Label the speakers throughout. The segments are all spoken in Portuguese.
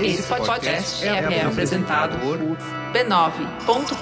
Speaker 1: Esse podcast é, é apresentado por b9.com.br.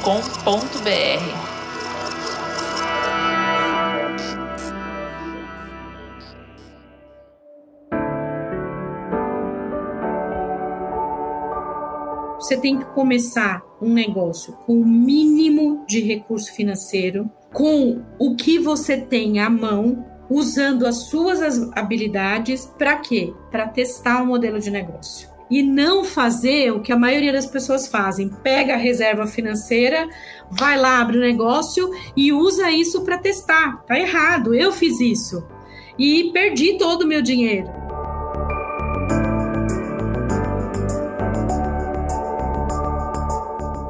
Speaker 2: Você tem que começar um negócio com o mínimo de recurso financeiro, com o que você tem à mão, usando as suas habilidades para quê? Para testar um modelo de negócio. E não fazer o que a maioria das pessoas fazem: pega a reserva financeira, vai lá, abre o negócio e usa isso para testar. Tá errado, eu fiz isso. E perdi todo o meu dinheiro.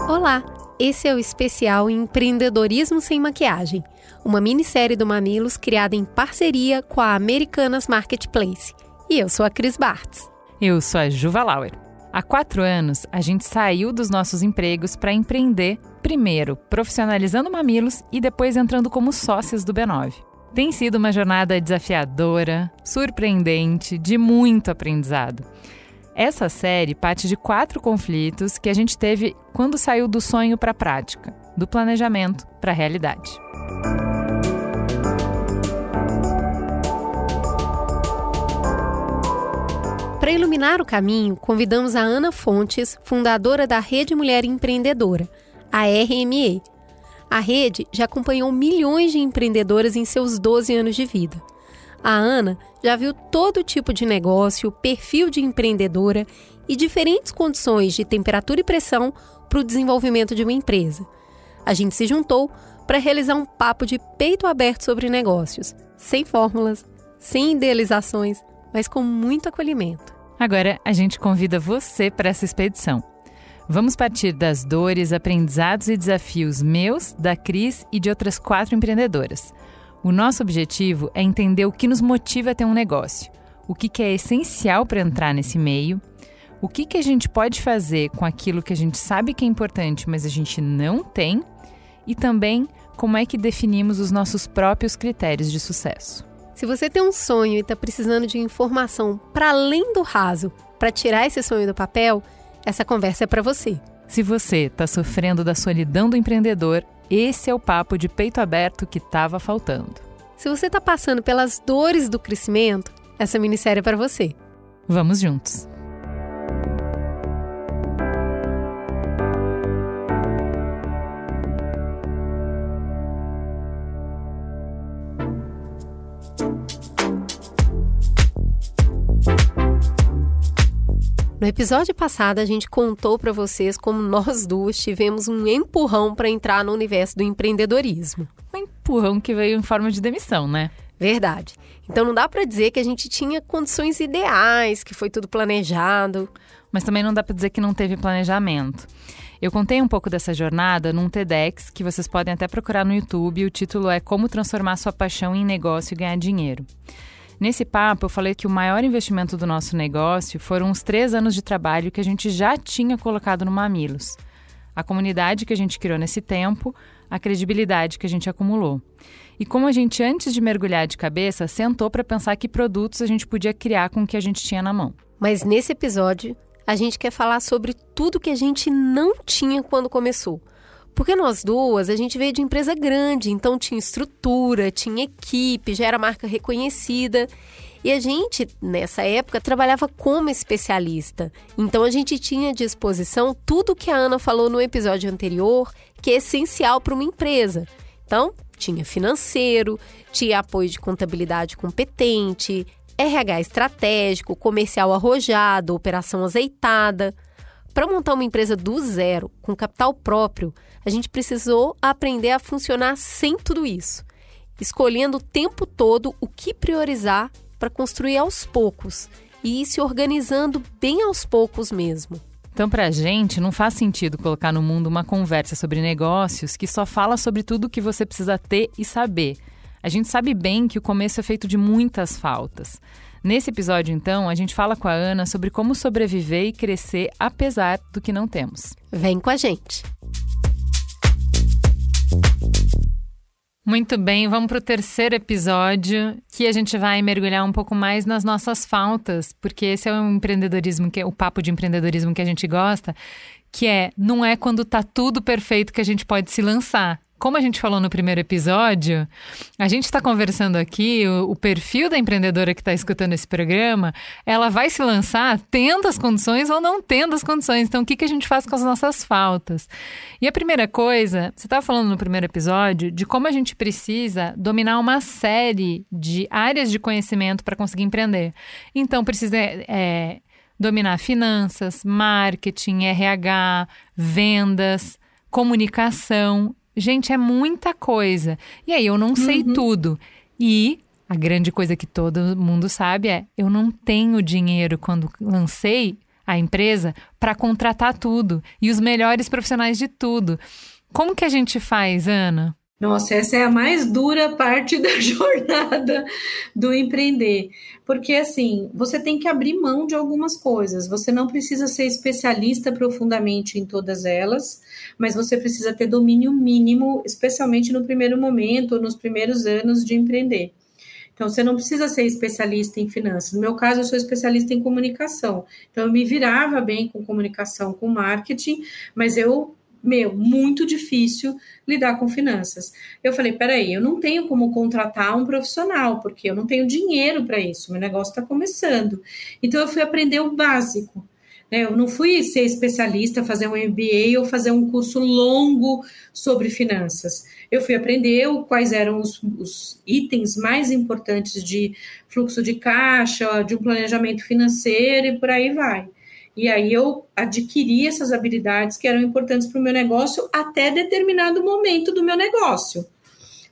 Speaker 3: Olá, esse é o especial Empreendedorismo Sem Maquiagem, uma minissérie do Mamilos criada em parceria com a Americanas Marketplace. E eu sou a Cris Bartz.
Speaker 4: Eu sou a Juva Lauer. Há quatro anos, a gente saiu dos nossos empregos para empreender, primeiro profissionalizando Mamilos e depois entrando como sócios do B9. Tem sido uma jornada desafiadora, surpreendente, de muito aprendizado. Essa série parte de quatro conflitos que a gente teve quando saiu do sonho para a prática, do planejamento para a realidade.
Speaker 3: Para iluminar o caminho, convidamos a Ana Fontes, fundadora da Rede Mulher Empreendedora, a RME. A rede já acompanhou milhões de empreendedoras em seus 12 anos de vida. A Ana já viu todo tipo de negócio, perfil de empreendedora e diferentes condições de temperatura e pressão para o desenvolvimento de uma empresa. A gente se juntou para realizar um papo de peito aberto sobre negócios, sem fórmulas, sem idealizações, mas com muito acolhimento.
Speaker 4: Agora a gente convida você para essa expedição. Vamos partir das dores, aprendizados e desafios meus, da Cris e de outras quatro empreendedoras. O nosso objetivo é entender o que nos motiva a ter um negócio, o que, que é essencial para entrar nesse meio, o que, que a gente pode fazer com aquilo que a gente sabe que é importante, mas a gente não tem, e também como é que definimos os nossos próprios critérios de sucesso.
Speaker 3: Se você tem um sonho e está precisando de informação para além do raso para tirar esse sonho do papel, essa conversa é para você.
Speaker 4: Se você está sofrendo da solidão do empreendedor, esse é o papo de peito aberto que estava faltando.
Speaker 3: Se você está passando pelas dores do crescimento, essa minissérie é para você.
Speaker 4: Vamos juntos!
Speaker 3: No episódio passado, a gente contou para vocês como nós duas tivemos um empurrão para entrar no universo do empreendedorismo.
Speaker 4: Um empurrão que veio em forma de demissão, né?
Speaker 3: Verdade. Então não dá para dizer que a gente tinha condições ideais, que foi tudo planejado.
Speaker 4: Mas também não dá para dizer que não teve planejamento. Eu contei um pouco dessa jornada num TEDx que vocês podem até procurar no YouTube. O título é Como Transformar Sua Paixão em Negócio e Ganhar Dinheiro. Nesse papo, eu falei que o maior investimento do nosso negócio foram os três anos de trabalho que a gente já tinha colocado no Mamilos. A comunidade que a gente criou nesse tempo, a credibilidade que a gente acumulou. E como a gente, antes de mergulhar de cabeça, sentou para pensar que produtos a gente podia criar com o que a gente tinha na mão.
Speaker 3: Mas nesse episódio, a gente quer falar sobre tudo que a gente não tinha quando começou porque nós duas, a gente veio de empresa grande, então tinha estrutura, tinha equipe, já era marca reconhecida. E a gente, nessa época, trabalhava como especialista. Então a gente tinha à disposição tudo que a Ana falou no episódio anterior, que é essencial para uma empresa. Então, tinha financeiro, tinha apoio de contabilidade competente, RH estratégico, comercial arrojado, operação azeitada. Para montar uma empresa do zero, com capital próprio, a gente precisou aprender a funcionar sem tudo isso, escolhendo o tempo todo o que priorizar para construir aos poucos e ir se organizando bem aos poucos mesmo.
Speaker 4: Então, para a gente, não faz sentido colocar no mundo uma conversa sobre negócios que só fala sobre tudo o que você precisa ter e saber. A gente sabe bem que o começo é feito de muitas faltas. Nesse episódio, então, a gente fala com a Ana sobre como sobreviver e crescer apesar do que não temos.
Speaker 3: Vem com a gente!
Speaker 4: Muito bem, vamos para o terceiro episódio, que a gente vai mergulhar um pouco mais nas nossas faltas, porque esse é o empreendedorismo, que é o papo de empreendedorismo que a gente gosta, que é não é quando tá tudo perfeito que a gente pode se lançar como a gente falou no primeiro episódio, a gente está conversando aqui, o, o, perfil da empreendedora que está escutando esse programa, ela vai se lançar tendo as condições ou não tendo as condições. Então, o que, que a gente faz com as nossas faltas? E a primeira coisa, você estava falando no primeiro episódio de como a gente precisa dominar uma série de áreas de conhecimento para conseguir empreender. Então, precisa. É, dominar finanças, marketing, RH, vendas, comunicação Gente, é muita coisa. E aí eu não sei uhum. tudo. E a grande coisa que todo mundo sabe é: eu não tenho dinheiro quando lancei a empresa para contratar tudo e os melhores profissionais de tudo. Como que a gente faz, Ana?
Speaker 2: Nossa, essa é a mais dura parte da jornada do empreender. Porque, assim, você tem que abrir mão de algumas coisas. Você não precisa ser especialista profundamente em todas elas, mas você precisa ter domínio mínimo, especialmente no primeiro momento, nos primeiros anos de empreender. Então, você não precisa ser especialista em finanças. No meu caso, eu sou especialista em comunicação. Então, eu me virava bem com comunicação, com marketing, mas eu meu, muito difícil lidar com finanças. Eu falei, peraí, eu não tenho como contratar um profissional, porque eu não tenho dinheiro para isso, meu negócio está começando. Então eu fui aprender o básico. Né? Eu não fui ser especialista, fazer um MBA ou fazer um curso longo sobre finanças. Eu fui aprender quais eram os, os itens mais importantes de fluxo de caixa, de um planejamento financeiro e por aí vai. E aí eu adquiri essas habilidades que eram importantes para o meu negócio até determinado momento do meu negócio.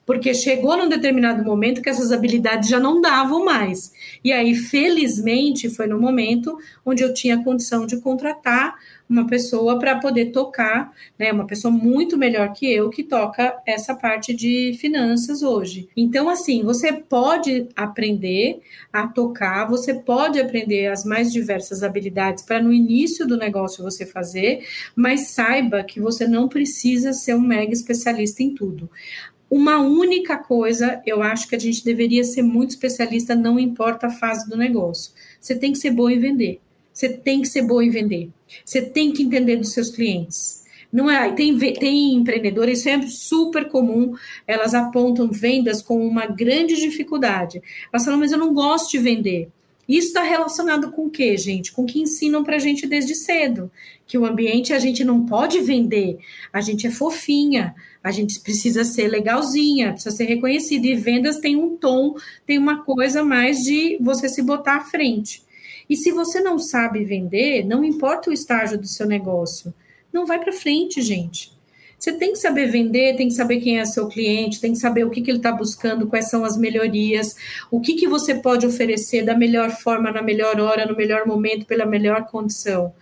Speaker 2: Porque chegou num determinado momento que essas habilidades já não davam mais. E aí, felizmente, foi no momento onde eu tinha condição de contratar uma pessoa para poder tocar, né, uma pessoa muito melhor que eu que toca essa parte de finanças hoje. Então, assim, você pode aprender a tocar, você pode aprender as mais diversas habilidades para no início do negócio você fazer, mas saiba que você não precisa ser um mega especialista em tudo. Uma única coisa, eu acho que a gente deveria ser muito especialista, não importa a fase do negócio. Você tem que ser boa em vender. Você tem que ser boa em vender. Você tem que entender dos seus clientes. Não é, tem, tem empreendedores, isso é super comum, elas apontam vendas como uma grande dificuldade. Elas falam, mas eu não gosto de vender. Isso está relacionado com o quê, gente? Com o que ensinam para a gente desde cedo. Que o ambiente a gente não pode vender, a gente é fofinha, a gente precisa ser legalzinha, precisa ser reconhecida. E vendas tem um tom, tem uma coisa mais de você se botar à frente. E se você não sabe vender, não importa o estágio do seu negócio, não vai para frente, gente. Você tem que saber vender, tem que saber quem é seu cliente, tem que saber o que, que ele está buscando, quais são as melhorias, o que, que você pode oferecer da melhor forma, na melhor hora, no melhor momento, pela melhor condição.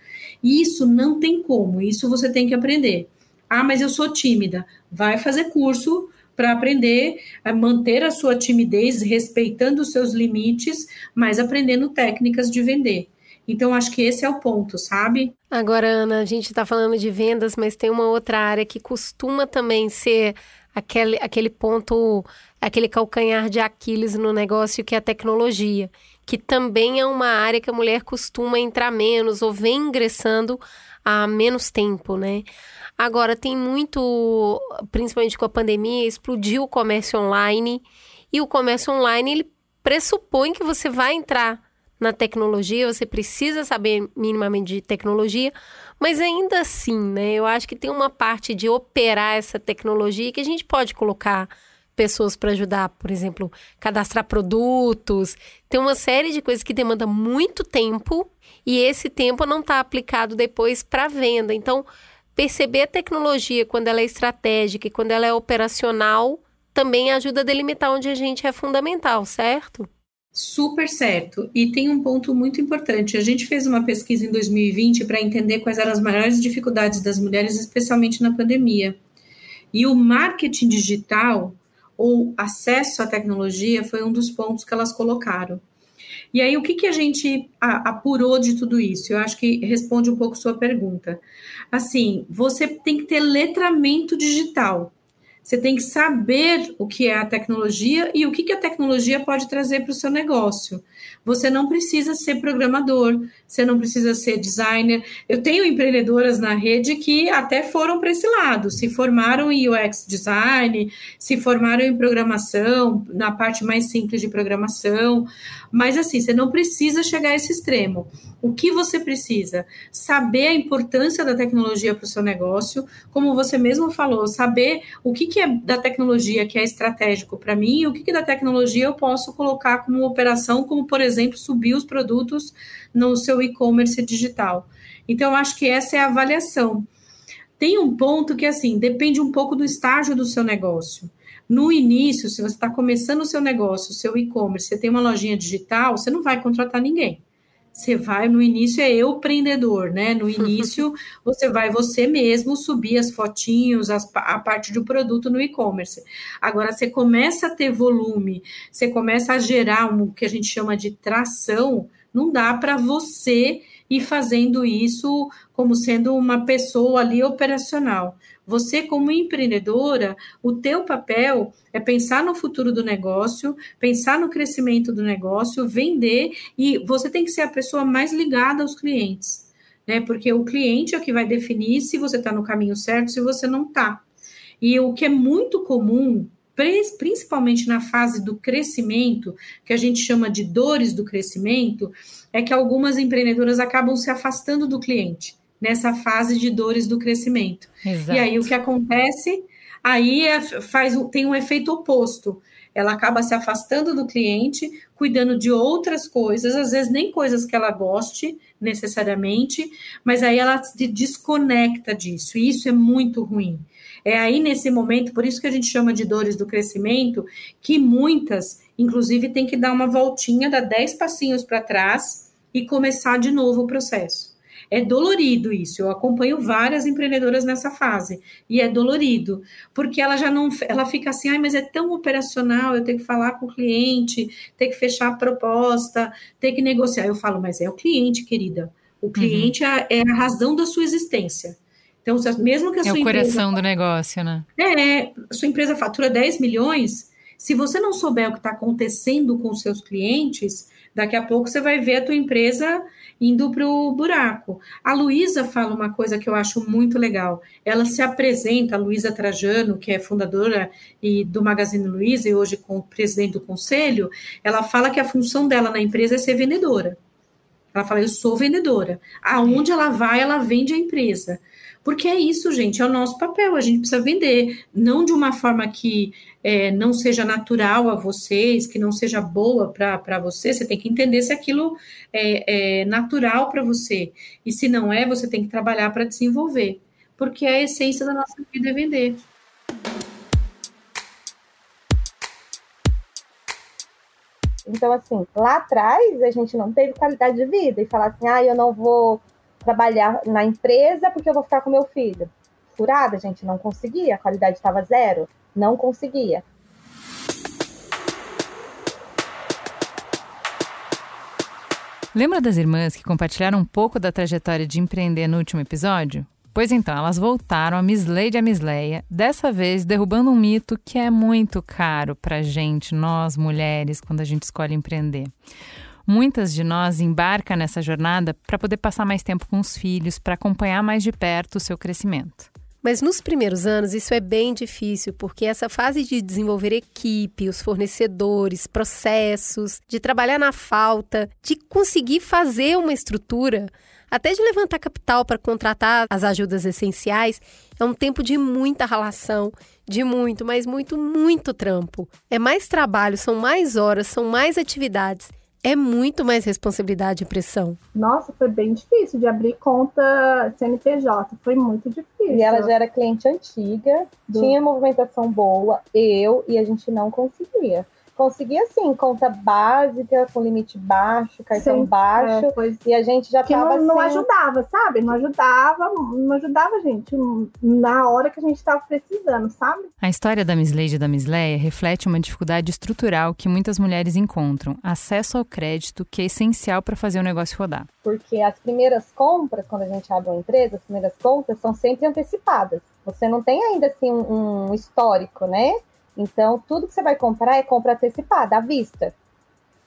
Speaker 2: Isso não tem como, isso você tem que aprender. Ah, mas eu sou tímida. Vai fazer curso para aprender a manter a sua timidez, respeitando os seus limites, mas aprendendo técnicas de vender. Então, acho que esse é o ponto, sabe?
Speaker 3: Agora, Ana, a gente está falando de vendas, mas tem uma outra área que costuma também ser aquele, aquele ponto, aquele calcanhar de Aquiles no negócio, que é a tecnologia, que também é uma área que a mulher costuma entrar menos ou vem ingressando há menos tempo, né? Agora, tem muito, principalmente com a pandemia, explodiu o comércio online. E o comércio online, ele pressupõe que você vai entrar na tecnologia, você precisa saber minimamente de tecnologia, mas ainda assim, né? Eu acho que tem uma parte de operar essa tecnologia que a gente pode colocar pessoas para ajudar, por exemplo, cadastrar produtos. Tem uma série de coisas que demanda muito tempo e esse tempo não está aplicado depois para venda. Então, perceber a tecnologia quando ela é estratégica e quando ela é operacional também ajuda a delimitar onde a gente é fundamental, certo?
Speaker 2: Super certo. E tem um ponto muito importante. A gente fez uma pesquisa em 2020 para entender quais eram as maiores dificuldades das mulheres, especialmente na pandemia. E o marketing digital ou acesso à tecnologia foi um dos pontos que elas colocaram. E aí, o que, que a gente apurou de tudo isso? Eu acho que responde um pouco sua pergunta. Assim, você tem que ter letramento digital. Você tem que saber o que é a tecnologia e o que, que a tecnologia pode trazer para o seu negócio. Você não precisa ser programador, você não precisa ser designer. Eu tenho empreendedoras na rede que até foram para esse lado, se formaram em UX design, se formaram em programação, na parte mais simples de programação. Mas assim, você não precisa chegar a esse extremo. O que você precisa? Saber a importância da tecnologia para o seu negócio, como você mesmo falou, saber o que, que é da tecnologia que é estratégico para mim e o que, que da tecnologia eu posso colocar como operação, como por exemplo, subir os produtos no seu e-commerce digital. Então, eu acho que essa é a avaliação. Tem um ponto que, assim, depende um pouco do estágio do seu negócio. No início, se você está começando o seu negócio, o seu e-commerce, você tem uma lojinha digital, você não vai contratar ninguém. Você vai, no início é eu empreendedor, né? No início, você vai você mesmo subir as fotinhos, as, a parte do produto no e-commerce. Agora, você começa a ter volume, você começa a gerar um, o que a gente chama de tração, não dá para você ir fazendo isso como sendo uma pessoa ali operacional. Você, como empreendedora, o teu papel é pensar no futuro do negócio, pensar no crescimento do negócio, vender, e você tem que ser a pessoa mais ligada aos clientes, né? Porque o cliente é o que vai definir se você está no caminho certo, se você não está. E o que é muito comum, principalmente na fase do crescimento, que a gente chama de dores do crescimento, é que algumas empreendedoras acabam se afastando do cliente nessa fase de dores do crescimento. Exato. E aí o que acontece? Aí é, faz, tem um efeito oposto. Ela acaba se afastando do cliente, cuidando de outras coisas, às vezes nem coisas que ela goste necessariamente, mas aí ela se desconecta disso, e isso é muito ruim. É aí nesse momento, por isso que a gente chama de dores do crescimento, que muitas, inclusive, tem que dar uma voltinha, dar dez passinhos para trás e começar de novo o processo. É dolorido isso. Eu acompanho várias empreendedoras nessa fase e é dolorido, porque ela já não, ela fica assim, ai, mas é tão operacional, eu tenho que falar com o cliente, ter que fechar a proposta, ter que negociar. Eu falo, mas é o cliente, querida. O uhum. cliente uhum. é a razão da sua existência. Então, mesmo que a
Speaker 4: é
Speaker 2: sua
Speaker 4: o coração
Speaker 2: empresa,
Speaker 4: do negócio, né?
Speaker 2: É, sua empresa fatura 10 milhões, se você não souber o que está acontecendo com os seus clientes, daqui a pouco você vai ver a tua empresa indo para o buraco. A Luísa fala uma coisa que eu acho muito legal. Ela se apresenta, a Luísa Trajano, que é fundadora e do Magazine Luiza e hoje com presidente do conselho, ela fala que a função dela na empresa é ser vendedora. Ela fala, eu sou vendedora. Aonde ela vai, ela vende a empresa. Porque é isso, gente, é o nosso papel. A gente precisa vender, não de uma forma que é, não seja natural a vocês, que não seja boa para você. Você tem que entender se aquilo é, é natural para você. E se não é, você tem que trabalhar para desenvolver. Porque a essência da nossa vida é vender.
Speaker 5: Então, assim, lá atrás a gente não teve qualidade de vida e falar assim, ah, eu não vou trabalhar na empresa porque eu vou ficar com meu filho. Furada, gente, não conseguia, a qualidade estava zero, não conseguia.
Speaker 4: Lembra das irmãs que compartilharam um pouco da trajetória de empreender no último episódio? Pois então, elas voltaram a Miss Lady a Misleia, dessa vez derrubando um mito que é muito caro para gente, nós mulheres, quando a gente escolhe empreender. Muitas de nós embarcam nessa jornada para poder passar mais tempo com os filhos, para acompanhar mais de perto o seu crescimento.
Speaker 3: Mas nos primeiros anos isso é bem difícil, porque essa fase de desenvolver equipe, os fornecedores, processos, de trabalhar na falta, de conseguir fazer uma estrutura, até de levantar capital para contratar as ajudas essenciais, é um tempo de muita relação, de muito, mas muito, muito trampo. É mais trabalho, são mais horas, são mais atividades é muito mais responsabilidade e pressão.
Speaker 6: Nossa, foi bem difícil de abrir conta CNPJ, foi muito difícil.
Speaker 5: E ela já era cliente antiga, Do... tinha movimentação boa, eu, e a gente não conseguia conseguia assim, conta básica, com limite baixo, cartão Sim, baixo, é, pois, e a gente já
Speaker 6: que
Speaker 5: tava
Speaker 6: não, não ajudava, sabe? Não ajudava, não ajudava a gente na hora que a gente estava precisando, sabe?
Speaker 4: A história da Miss Lady e da Miss Leia reflete uma dificuldade estrutural que muitas mulheres encontram, acesso ao crédito, que é essencial para fazer o negócio rodar.
Speaker 5: Porque as primeiras compras, quando a gente abre uma empresa, as primeiras compras são sempre antecipadas Você não tem ainda assim um, um histórico, né? Então, tudo que você vai comprar é compra antecipada, à vista.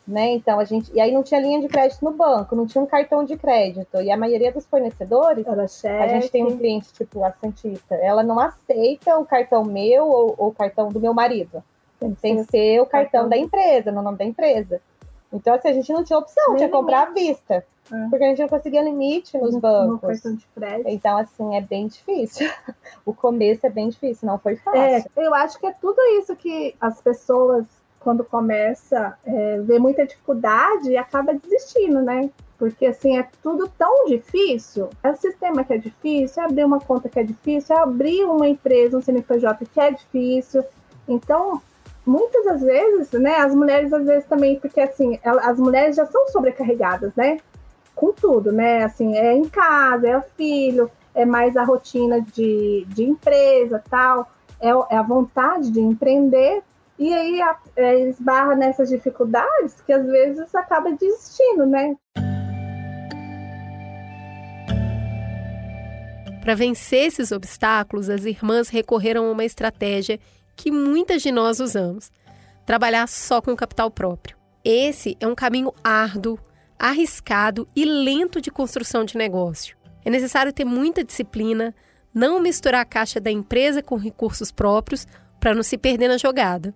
Speaker 5: Né? Então a gente e aí não tinha linha de crédito no banco, não tinha um cartão de crédito e a maioria dos fornecedores, a gente tem um cliente tipo a Santista, ela não aceita o cartão meu ou, ou o cartão do meu marido, tem, tem que ser o cartão, cartão da empresa, no nome da empresa. Então assim a gente não tinha opção, Nem tinha que comprar à vista. É. Porque a gente não conseguia limite nos bancos.
Speaker 6: No
Speaker 5: então, assim, é bem difícil. O começo é bem difícil, não foi fácil.
Speaker 6: É, eu acho que é tudo isso que as pessoas, quando começa é, ver muita dificuldade, acaba desistindo, né? Porque assim, é tudo tão difícil. É o sistema que é difícil, é abrir uma conta que é difícil, é abrir uma empresa, um CNPJ que é difícil. Então, muitas das vezes, né, as mulheres às vezes também, porque assim, as mulheres já são sobrecarregadas, né? Com tudo, né? Assim, é em casa, é o filho, é mais a rotina de, de empresa, tal, é, é a vontade de empreender, e aí a, é, esbarra nessas dificuldades que às vezes acaba desistindo, né?
Speaker 3: Para vencer esses obstáculos, as irmãs recorreram a uma estratégia que muitas de nós usamos: trabalhar só com capital próprio. Esse é um caminho árduo, arriscado e lento de construção de negócio. É necessário ter muita disciplina, não misturar a caixa da empresa com recursos próprios para não se perder na jogada.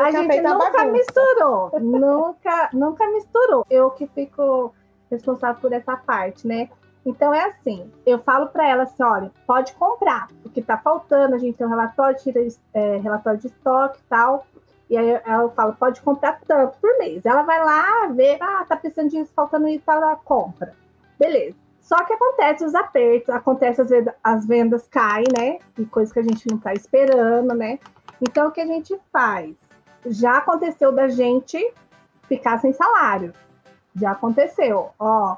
Speaker 6: a gente nunca misturou, nunca, nunca misturou. Eu que fico responsável por essa parte, né? Então é assim, eu falo para ela assim, olha, pode comprar, porque tá faltando, a gente tem um relatório, tira é, relatório de estoque e tal. E aí eu falo, pode comprar tanto por mês. Ela vai lá ver, ah, tá precisando disso, faltando isso, ela compra. Beleza. Só que acontece os apertos, acontece às vezes as vendas caem, né? E coisas que a gente não tá esperando, né? Então o que a gente faz? Já aconteceu da gente ficar sem salário. Já aconteceu. Ó,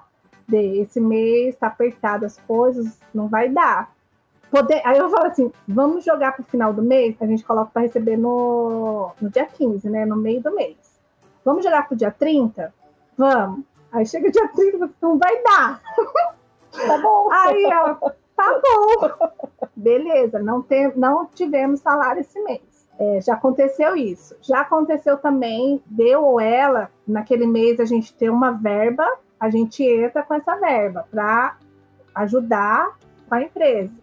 Speaker 6: esse mês tá apertado as coisas, não vai dar. Poder, aí eu falo assim, vamos jogar para o final do mês, a gente coloca para receber no, no dia 15, né? No meio do mês. Vamos jogar para o dia 30? Vamos. Aí chega o dia 30, não vai dar.
Speaker 5: Tá bom.
Speaker 6: Aí ela, tá bom. Beleza, não, tem, não tivemos salário esse mês. É, já aconteceu isso. Já aconteceu também, deu ou ela, naquele mês a gente tem uma verba, a gente entra com essa verba para ajudar a empresa.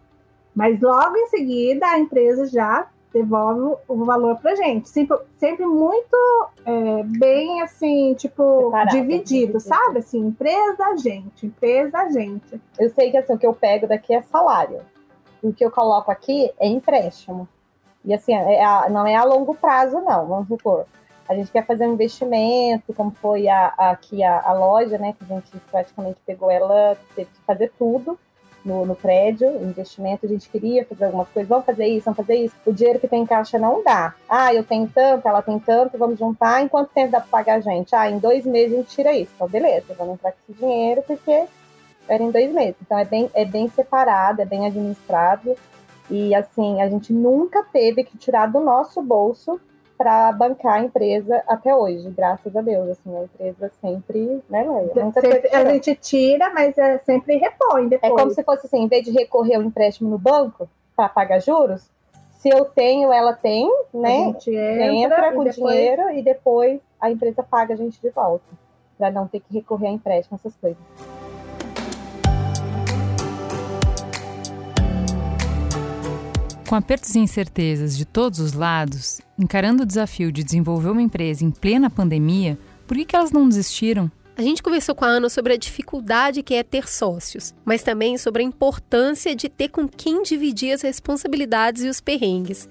Speaker 6: Mas logo em seguida a empresa já devolve o valor para gente. Sempre, sempre muito é, bem assim, tipo, Separado, dividido, sabe? Assim, empresa, gente, empresa, gente.
Speaker 5: Eu sei que assim, o que eu pego daqui é salário. O que eu coloco aqui é empréstimo. E assim, é a, não é a longo prazo, não, vamos supor. A gente quer fazer um investimento, como foi a, a aqui a, a loja, né? Que a gente praticamente pegou ela, teve que fazer tudo no, no prédio, investimento, a gente queria fazer algumas coisas, vamos fazer isso, vamos fazer isso. O dinheiro que tem em caixa não dá. Ah, eu tenho tanto, ela tem tanto, vamos juntar. Em quanto tempo dá para pagar a gente? Ah, em dois meses a gente tira isso. Então, beleza, vamos entrar com esse dinheiro porque era em dois meses. Então, é bem, é bem separado, é bem administrado. E, assim, a gente nunca teve que tirar do nosso bolso para bancar a empresa até hoje, graças a Deus. Assim, a empresa sempre, né, Leia?
Speaker 6: Sempre, a gente tira, mas é, sempre repõe depois.
Speaker 5: É como se fosse assim, em vez de recorrer ao empréstimo no banco para pagar juros, se eu tenho, ela tem, né?
Speaker 6: Entra,
Speaker 5: entra com depois... dinheiro e depois a empresa paga a gente de volta, para não ter que recorrer a empréstimo, essas coisas.
Speaker 4: Com apertos e incertezas de todos os lados, encarando o desafio de desenvolver uma empresa em plena pandemia, por que, que elas não desistiram?
Speaker 3: A gente conversou com a Ana sobre a dificuldade que é ter sócios, mas também sobre a importância de ter com quem dividir as responsabilidades e os perrengues.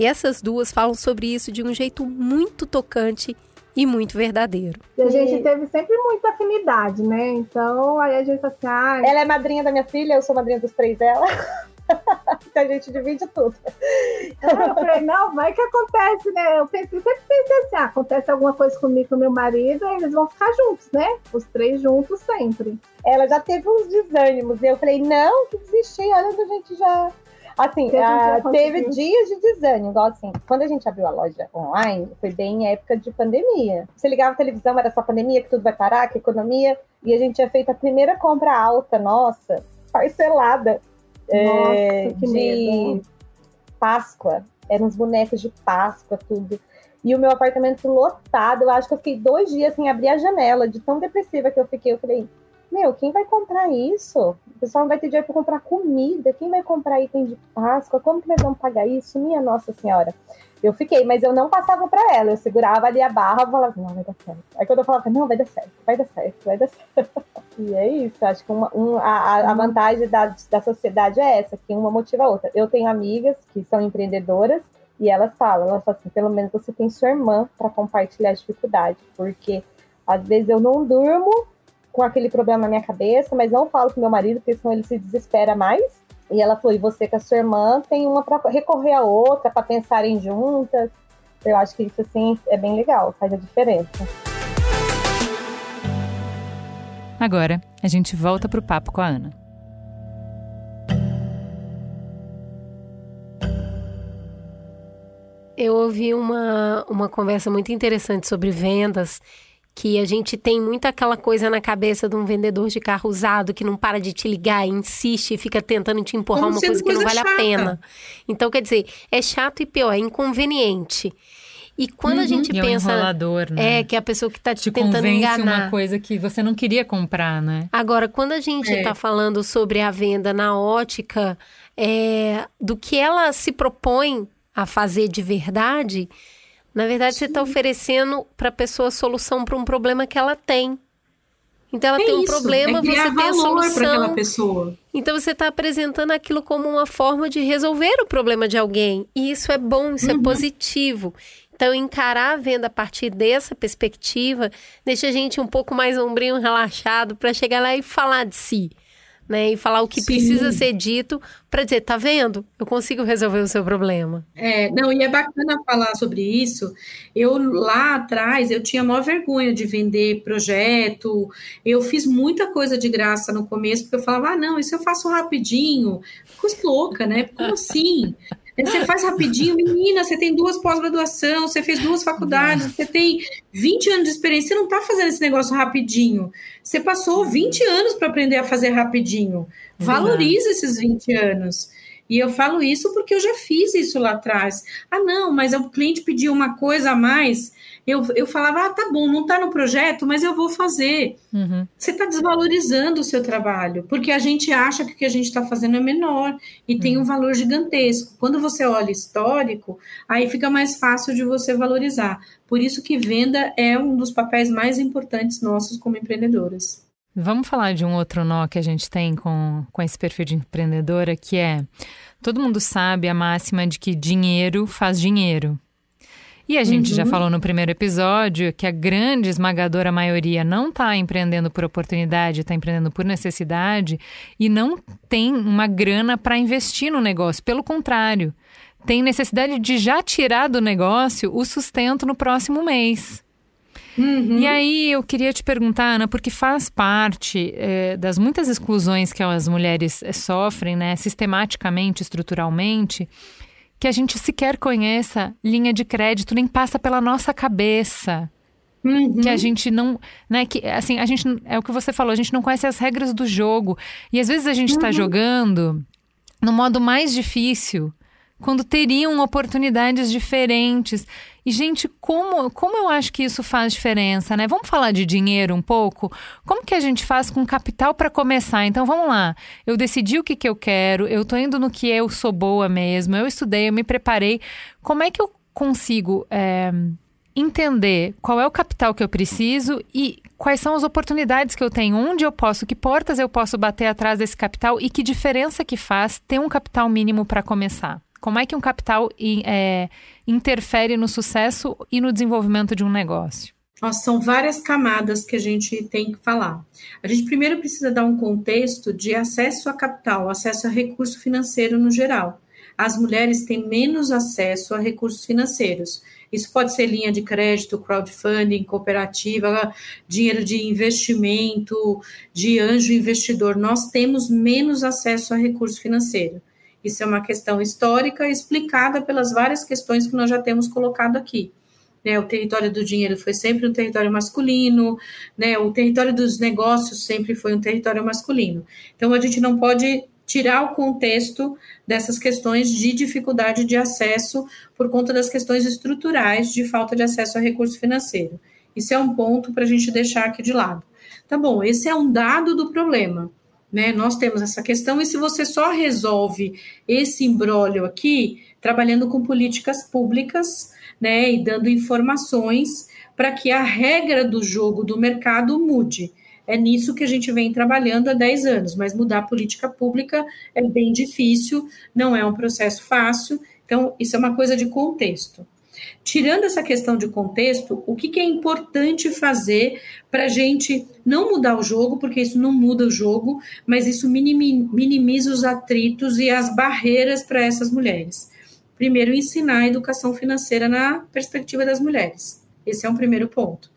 Speaker 3: E essas duas falam sobre isso de um jeito muito tocante e muito verdadeiro.
Speaker 6: E a gente teve sempre muita afinidade, né? Então, aí a gente assim, ah,
Speaker 5: ela é madrinha da minha filha, eu sou madrinha dos três dela. que a gente divide tudo.
Speaker 6: Eu falei, não, vai que acontece, né? Eu pensei, sempre pensei assim, ah, acontece alguma coisa comigo com meu marido, aí eles vão ficar juntos, né? Os três juntos sempre.
Speaker 5: Ela já teve uns desânimos, e eu falei, não, que desisti, olha onde a gente já... Assim, teve, ah, teve dias de desânimo, igual assim, quando a gente abriu a loja online, foi bem em época de pandemia. Você ligava a televisão, era só pandemia, que tudo vai parar, que economia, e a gente tinha feito a primeira compra alta nossa, parcelada,
Speaker 6: nossa, é, de
Speaker 5: Páscoa. Eram uns bonecos de Páscoa, tudo. E o meu apartamento lotado. Eu acho que eu fiquei dois dias sem abrir a janela, de tão depressiva que eu fiquei. Eu falei, meu, quem vai comprar isso? O pessoal não vai ter dinheiro para comprar comida. Quem vai comprar item de Páscoa? Como que nós vamos pagar isso? Minha Nossa Senhora. Eu fiquei, mas eu não passava para ela. Eu segurava ali a barra e falava, não, vai dar certo. Aí quando eu falava, não, vai dar certo, vai dar certo, vai dar certo. E é isso. Acho que uma, um, a, a vantagem da, da sociedade é essa, que uma motiva a outra. Eu tenho amigas que são empreendedoras e elas falam, elas falam assim, pelo menos você tem sua irmã para compartilhar a dificuldade, porque às vezes eu não durmo com aquele problema na minha cabeça, mas não falo com meu marido, porque senão ele se desespera mais. E ela falou: e você com a sua irmã tem uma para recorrer a outra, para pensarem juntas. Eu acho que isso assim é bem legal, faz a diferença.
Speaker 4: Agora, a gente volta pro papo com a Ana.
Speaker 3: Eu ouvi uma, uma conversa muito interessante sobre vendas que a gente tem muito aquela coisa na cabeça de um vendedor de carro usado que não para de te ligar, insiste e fica tentando te empurrar Como uma coisa que não vale chata. a pena. Então, quer dizer, é chato e pior, é inconveniente. E quando uhum. a gente
Speaker 4: e
Speaker 3: pensa.
Speaker 4: É, um enrolador, né?
Speaker 3: é, que é a pessoa que está te, te tentando enganar.
Speaker 4: uma coisa que você não queria comprar, né?
Speaker 3: Agora, quando a gente está é. falando sobre a venda na ótica, é, do que ela se propõe a fazer de verdade, na verdade, Sim. você está oferecendo para a pessoa a solução para um problema que ela tem. Então ela é tem um isso, problema, é você tem a solução.
Speaker 2: pessoa.
Speaker 3: Então você está apresentando aquilo como uma forma de resolver o problema de alguém. E isso é bom, isso é uhum. é positivo. Então, encarar a venda a partir dessa perspectiva deixa a gente um pouco mais ombrinho, relaxado, para chegar lá e falar de si né? E falar o que Sim. precisa ser dito para dizer, tá vendo? Eu consigo resolver o seu problema.
Speaker 2: É, não, e é bacana falar sobre isso. Eu lá atrás eu tinha maior vergonha de vender projeto. Eu fiz muita coisa de graça no começo, porque eu falava, ah, não, isso eu faço rapidinho. Coisa louca, né? Como assim? Você faz rapidinho, menina, você tem duas pós-graduação, você fez duas faculdades, você tem 20 anos de experiência, você não está fazendo esse negócio rapidinho. Você passou 20 anos para aprender a fazer rapidinho. Valoriza esses 20 anos. E eu falo isso porque eu já fiz isso lá atrás. Ah, não, mas o cliente pediu uma coisa a mais eu, eu falava, ah, tá bom, não está no projeto, mas eu vou fazer. Uhum. Você está desvalorizando o seu trabalho, porque a gente acha que o que a gente está fazendo é menor e uhum. tem um valor gigantesco. Quando você olha histórico, aí fica mais fácil de você valorizar. Por isso que venda é um dos papéis mais importantes nossos como empreendedoras.
Speaker 4: Vamos falar de um outro nó que a gente tem com, com esse perfil de empreendedora, que é todo mundo sabe a máxima de que dinheiro faz dinheiro. E a gente uhum. já falou no primeiro episódio que a grande esmagadora maioria não está empreendendo por oportunidade, está empreendendo por necessidade e não tem uma grana para investir no negócio. Pelo contrário, tem necessidade de já tirar do negócio o sustento no próximo mês. Uhum. E aí eu queria te perguntar, Ana, porque faz parte é, das muitas exclusões que as mulheres é, sofrem, né, sistematicamente, estruturalmente, que a gente sequer conheça linha de crédito, nem passa pela nossa cabeça. Uhum. Que a gente não. Né, que, assim, a gente. É o que você falou, a gente não conhece as regras do jogo. E às vezes a gente está uhum. jogando no modo mais difícil quando teriam oportunidades diferentes. E, gente, como, como eu acho que isso faz diferença, né? Vamos falar de dinheiro um pouco? Como que a gente faz com capital para começar? Então, vamos lá. Eu decidi o que, que eu quero, eu tô indo no que eu sou boa mesmo, eu estudei, eu me preparei. Como é que eu consigo é, entender qual é o capital que eu preciso e quais são as oportunidades que eu tenho, onde eu posso, que portas eu posso bater atrás desse capital e que diferença que faz ter um capital mínimo para começar? Como é que um capital é, interfere no sucesso e no desenvolvimento de um negócio?
Speaker 2: Nossa, são várias camadas que a gente tem que falar. A gente primeiro precisa dar um contexto de acesso a capital, acesso a recurso financeiro no geral. As mulheres têm menos acesso a recursos financeiros. Isso pode ser linha de crédito, crowdfunding, cooperativa, dinheiro de investimento, de anjo investidor. Nós temos menos acesso a recurso financeiro. Isso é uma questão histórica explicada pelas várias questões que nós já temos colocado aqui. Né, o território do dinheiro foi sempre um território masculino, né, o território dos negócios sempre foi um território masculino. Então, a gente não pode tirar o contexto dessas questões de dificuldade de acesso por conta das questões estruturais de falta de acesso a recurso financeiro. Isso é um ponto para a gente deixar aqui de lado. Tá bom, esse é um dado do problema. Né? Nós temos essa questão, e se você só resolve esse embrólio aqui, trabalhando com políticas públicas, né, e dando informações para que a regra do jogo do mercado mude. É nisso que a gente vem trabalhando há 10 anos, mas mudar a política pública é bem difícil, não é um processo fácil, então isso é uma coisa de contexto. Tirando essa questão de contexto, o que, que é importante fazer para a gente não mudar o jogo, porque isso não muda o jogo, mas isso minimiza os atritos e as barreiras para essas mulheres? Primeiro, ensinar a educação financeira na perspectiva das mulheres. Esse é um primeiro ponto.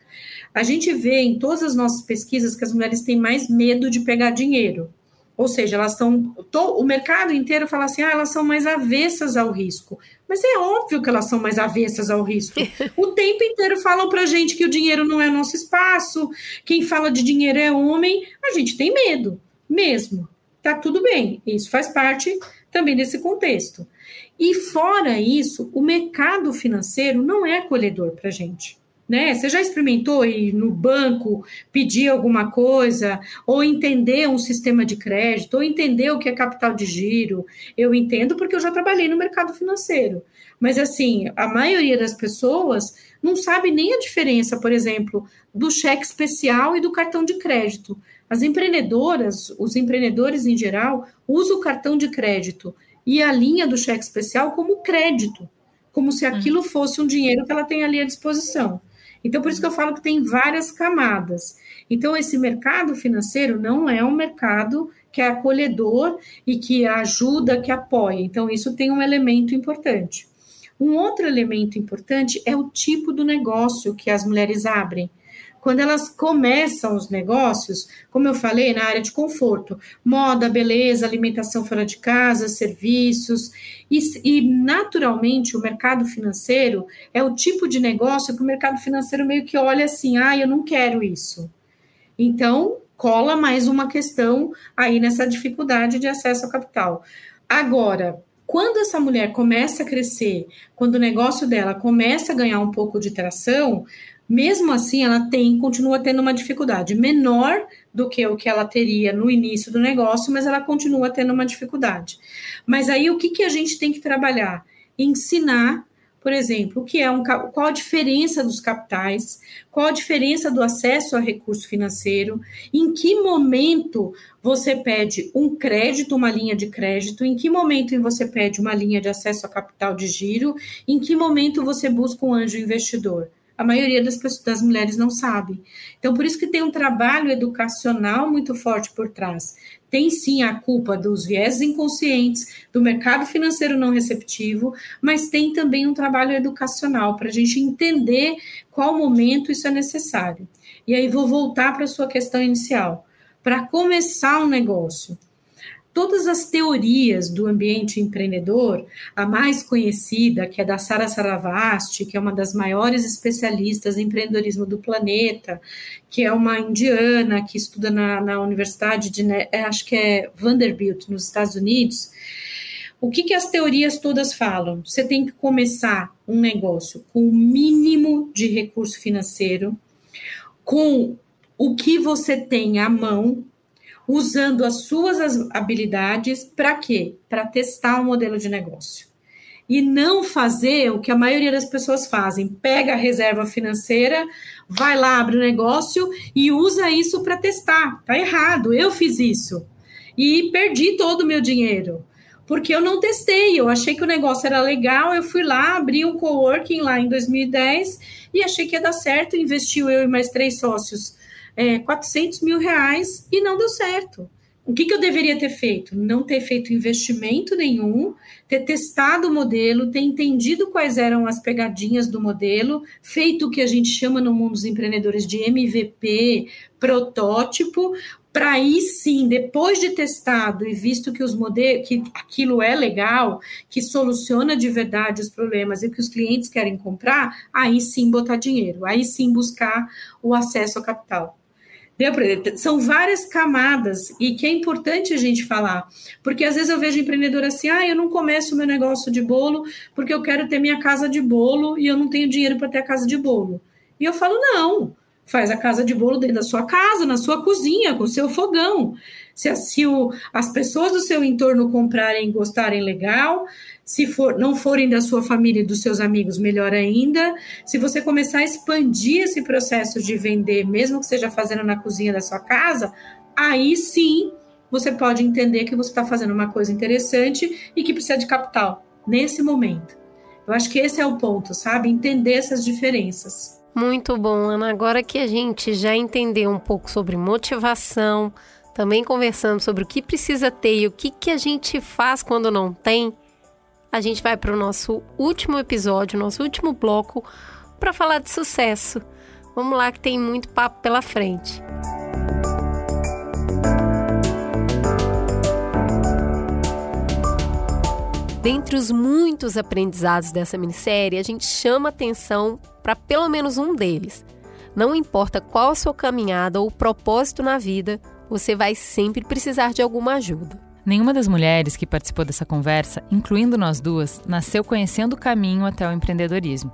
Speaker 2: A gente vê em todas as nossas pesquisas que as mulheres têm mais medo de pegar dinheiro. Ou seja, elas estão. O mercado inteiro fala assim: ah, elas são mais avessas ao risco. Mas é óbvio que elas são mais avessas ao risco. O tempo inteiro falam para gente que o dinheiro não é nosso espaço, quem fala de dinheiro é homem. A gente tem medo, mesmo. Tá tudo bem, isso faz parte também desse contexto. E fora isso, o mercado financeiro não é acolhedor para gente né? Você já experimentou ir no banco pedir alguma coisa, ou entender um sistema de crédito, ou entender o que é capital de giro? Eu entendo porque eu já trabalhei no mercado financeiro. Mas, assim, a maioria das pessoas não sabe nem a diferença, por exemplo, do cheque especial e do cartão de crédito. As empreendedoras, os empreendedores em geral, usam o cartão de crédito e a linha do cheque especial como crédito, como se aquilo fosse um dinheiro que ela tem ali à disposição. Então, por isso que eu falo que tem várias camadas. Então, esse mercado financeiro não é um mercado que é acolhedor e que ajuda, que apoia. Então, isso tem um elemento importante. Um outro elemento importante é o tipo do negócio que as mulheres abrem quando elas começam os negócios, como eu falei, na área de conforto, moda, beleza, alimentação fora de casa, serviços, e, e, naturalmente o mercado financeiro é o tipo de negócio que o mercado financeiro meio que olha assim, ah, eu não quero isso. Então, cola mais uma questão aí nessa dificuldade de acesso ao capital. Agora, quando essa mulher começa a crescer, quando o negócio dela começa a ganhar um pouco de tração, mesmo assim, ela tem, continua tendo uma dificuldade menor do que o que ela teria no início do negócio, mas ela continua tendo uma dificuldade. Mas aí o que, que a gente tem que trabalhar? Ensinar, por exemplo, o que é um qual a diferença dos capitais, qual a diferença do acesso a recurso financeiro, em que momento você pede um crédito, uma linha de crédito, em que momento você pede uma linha de acesso a capital de giro, em que momento você busca um anjo investidor a maioria das, pessoas, das mulheres não sabe. Então, por isso que tem um trabalho educacional muito forte por trás. Tem sim a culpa dos viés inconscientes, do mercado financeiro não receptivo, mas tem também um trabalho educacional para a gente entender qual momento isso é necessário. E aí vou voltar para a sua questão inicial. Para começar um negócio, todas as teorias do ambiente empreendedor, a mais conhecida, que é da Sara Saravasti, que é uma das maiores especialistas em empreendedorismo do planeta, que é uma indiana que estuda na, na Universidade de, é, acho que é Vanderbilt, nos Estados Unidos. O que, que as teorias todas falam? Você tem que começar um negócio com o mínimo de recurso financeiro, com o que você tem à mão, usando as suas habilidades para quê? Para testar um modelo de negócio. E não fazer o que a maioria das pessoas fazem: pega a reserva financeira, vai lá, abre o negócio e usa isso para testar. Tá errado, eu fiz isso. E perdi todo o meu dinheiro porque eu não testei, eu achei que o negócio era legal, eu fui lá, abri um coworking lá em 2010 e achei que ia dar certo, investiu eu e mais três sócios é, 400 mil reais e não deu certo. O que, que, eu deveria ter feito? Não ter feito investimento nenhum, ter testado o modelo, ter entendido quais eram as pegadinhas do modelo, feito o que a gente chama no mundo dos empreendedores de MVP, protótipo, para aí sim, depois de testado e visto que os modelos, que aquilo é legal, que soluciona de verdade os problemas e que os clientes querem comprar, aí sim botar dinheiro, aí sim buscar o acesso ao capital. São várias camadas e que é importante a gente falar, porque às vezes eu vejo empreendedor assim, ah, eu não começo meu negócio de bolo porque eu quero ter minha casa de bolo e eu não tenho dinheiro para ter a casa de bolo. E eu falo, não, faz a casa de bolo dentro da sua casa, na sua cozinha, com o seu fogão. Se, se o, as pessoas do seu entorno comprarem e gostarem, legal. Se for, não forem da sua família e dos seus amigos, melhor ainda. Se você começar a expandir esse processo de vender, mesmo que seja fazendo na cozinha da sua casa, aí sim você pode entender que você está fazendo uma coisa interessante e que precisa de capital nesse momento. Eu acho que esse é o ponto, sabe? Entender essas diferenças.
Speaker 3: Muito bom, Ana. Agora que a gente já entendeu um pouco sobre motivação, também conversamos sobre o que precisa ter e o que, que a gente faz quando não tem, a gente vai para o nosso último episódio, nosso último bloco, para falar de sucesso. Vamos lá, que tem muito papo pela frente. Dentre os muitos aprendizados dessa minissérie, a gente chama atenção para pelo menos um deles. Não importa qual a sua caminhada ou propósito na vida, você vai sempre precisar de alguma ajuda.
Speaker 4: Nenhuma das mulheres que participou dessa conversa, incluindo nós duas, nasceu conhecendo o caminho até o empreendedorismo.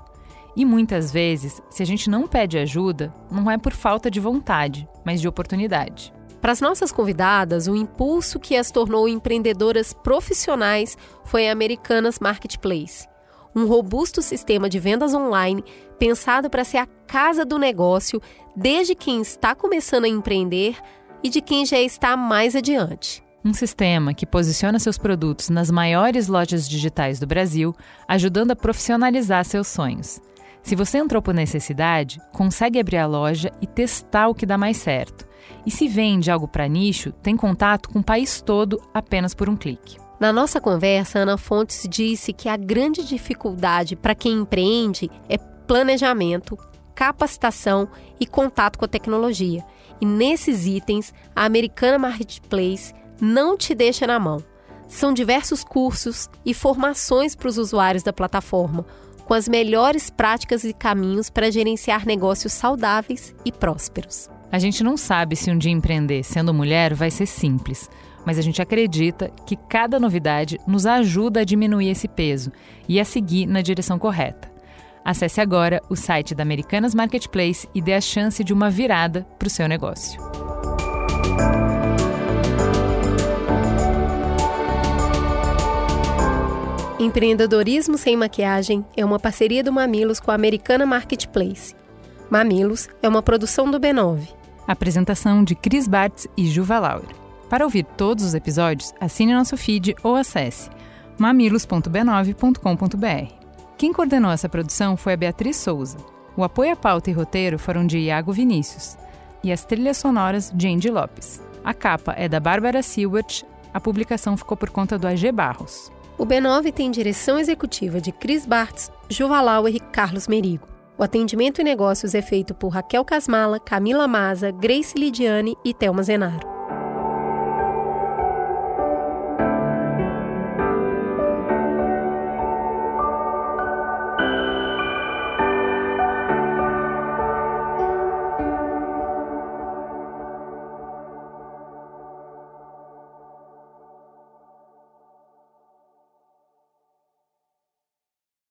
Speaker 4: E muitas vezes, se a gente não pede ajuda, não é por falta de vontade, mas de oportunidade.
Speaker 3: Para as nossas convidadas, o impulso que as tornou empreendedoras profissionais foi a Americanas Marketplace, um robusto sistema de vendas online pensado para ser a casa do negócio desde quem está começando a empreender e de quem já está mais adiante.
Speaker 4: Um sistema que posiciona seus produtos nas maiores lojas digitais do Brasil, ajudando a profissionalizar seus sonhos. Se você entrou por necessidade, consegue abrir a loja e testar o que dá mais certo. E se vende algo para nicho, tem contato com o país todo apenas por um clique.
Speaker 3: Na nossa conversa, Ana Fontes disse que a grande dificuldade para quem empreende é planejamento, capacitação e contato com a tecnologia. E nesses itens, a Americana Marketplace não te deixa na mão. São diversos cursos e formações para os usuários da plataforma, com as melhores práticas e caminhos para gerenciar negócios saudáveis e prósperos.
Speaker 4: A gente não sabe se um dia empreender sendo mulher vai ser simples, mas a gente acredita que cada novidade nos ajuda a diminuir esse peso e a seguir na direção correta. Acesse agora o site da Americanas Marketplace e dê a chance de uma virada para o seu negócio.
Speaker 3: Empreendedorismo sem maquiagem é uma parceria do Mamilos com a Americana Marketplace. Mamilos é uma produção do B9.
Speaker 4: Apresentação de Cris Bartz e Juva Lauer. Para ouvir todos os episódios, assine nosso feed ou acesse mamilos.b9.com.br. Quem coordenou essa produção foi a Beatriz Souza. O apoio à pauta e roteiro foram de Iago Vinícius. E as trilhas sonoras de Andy Lopes. A capa é da Bárbara Silwert, a publicação ficou por conta do AG Barros.
Speaker 3: O B9 tem direção executiva de Cris Bartz, Juvalauer e Carlos Merigo. O atendimento e negócios é feito por Raquel Casmala, Camila Maza, Grace Lidiane e Thelma Zenaro.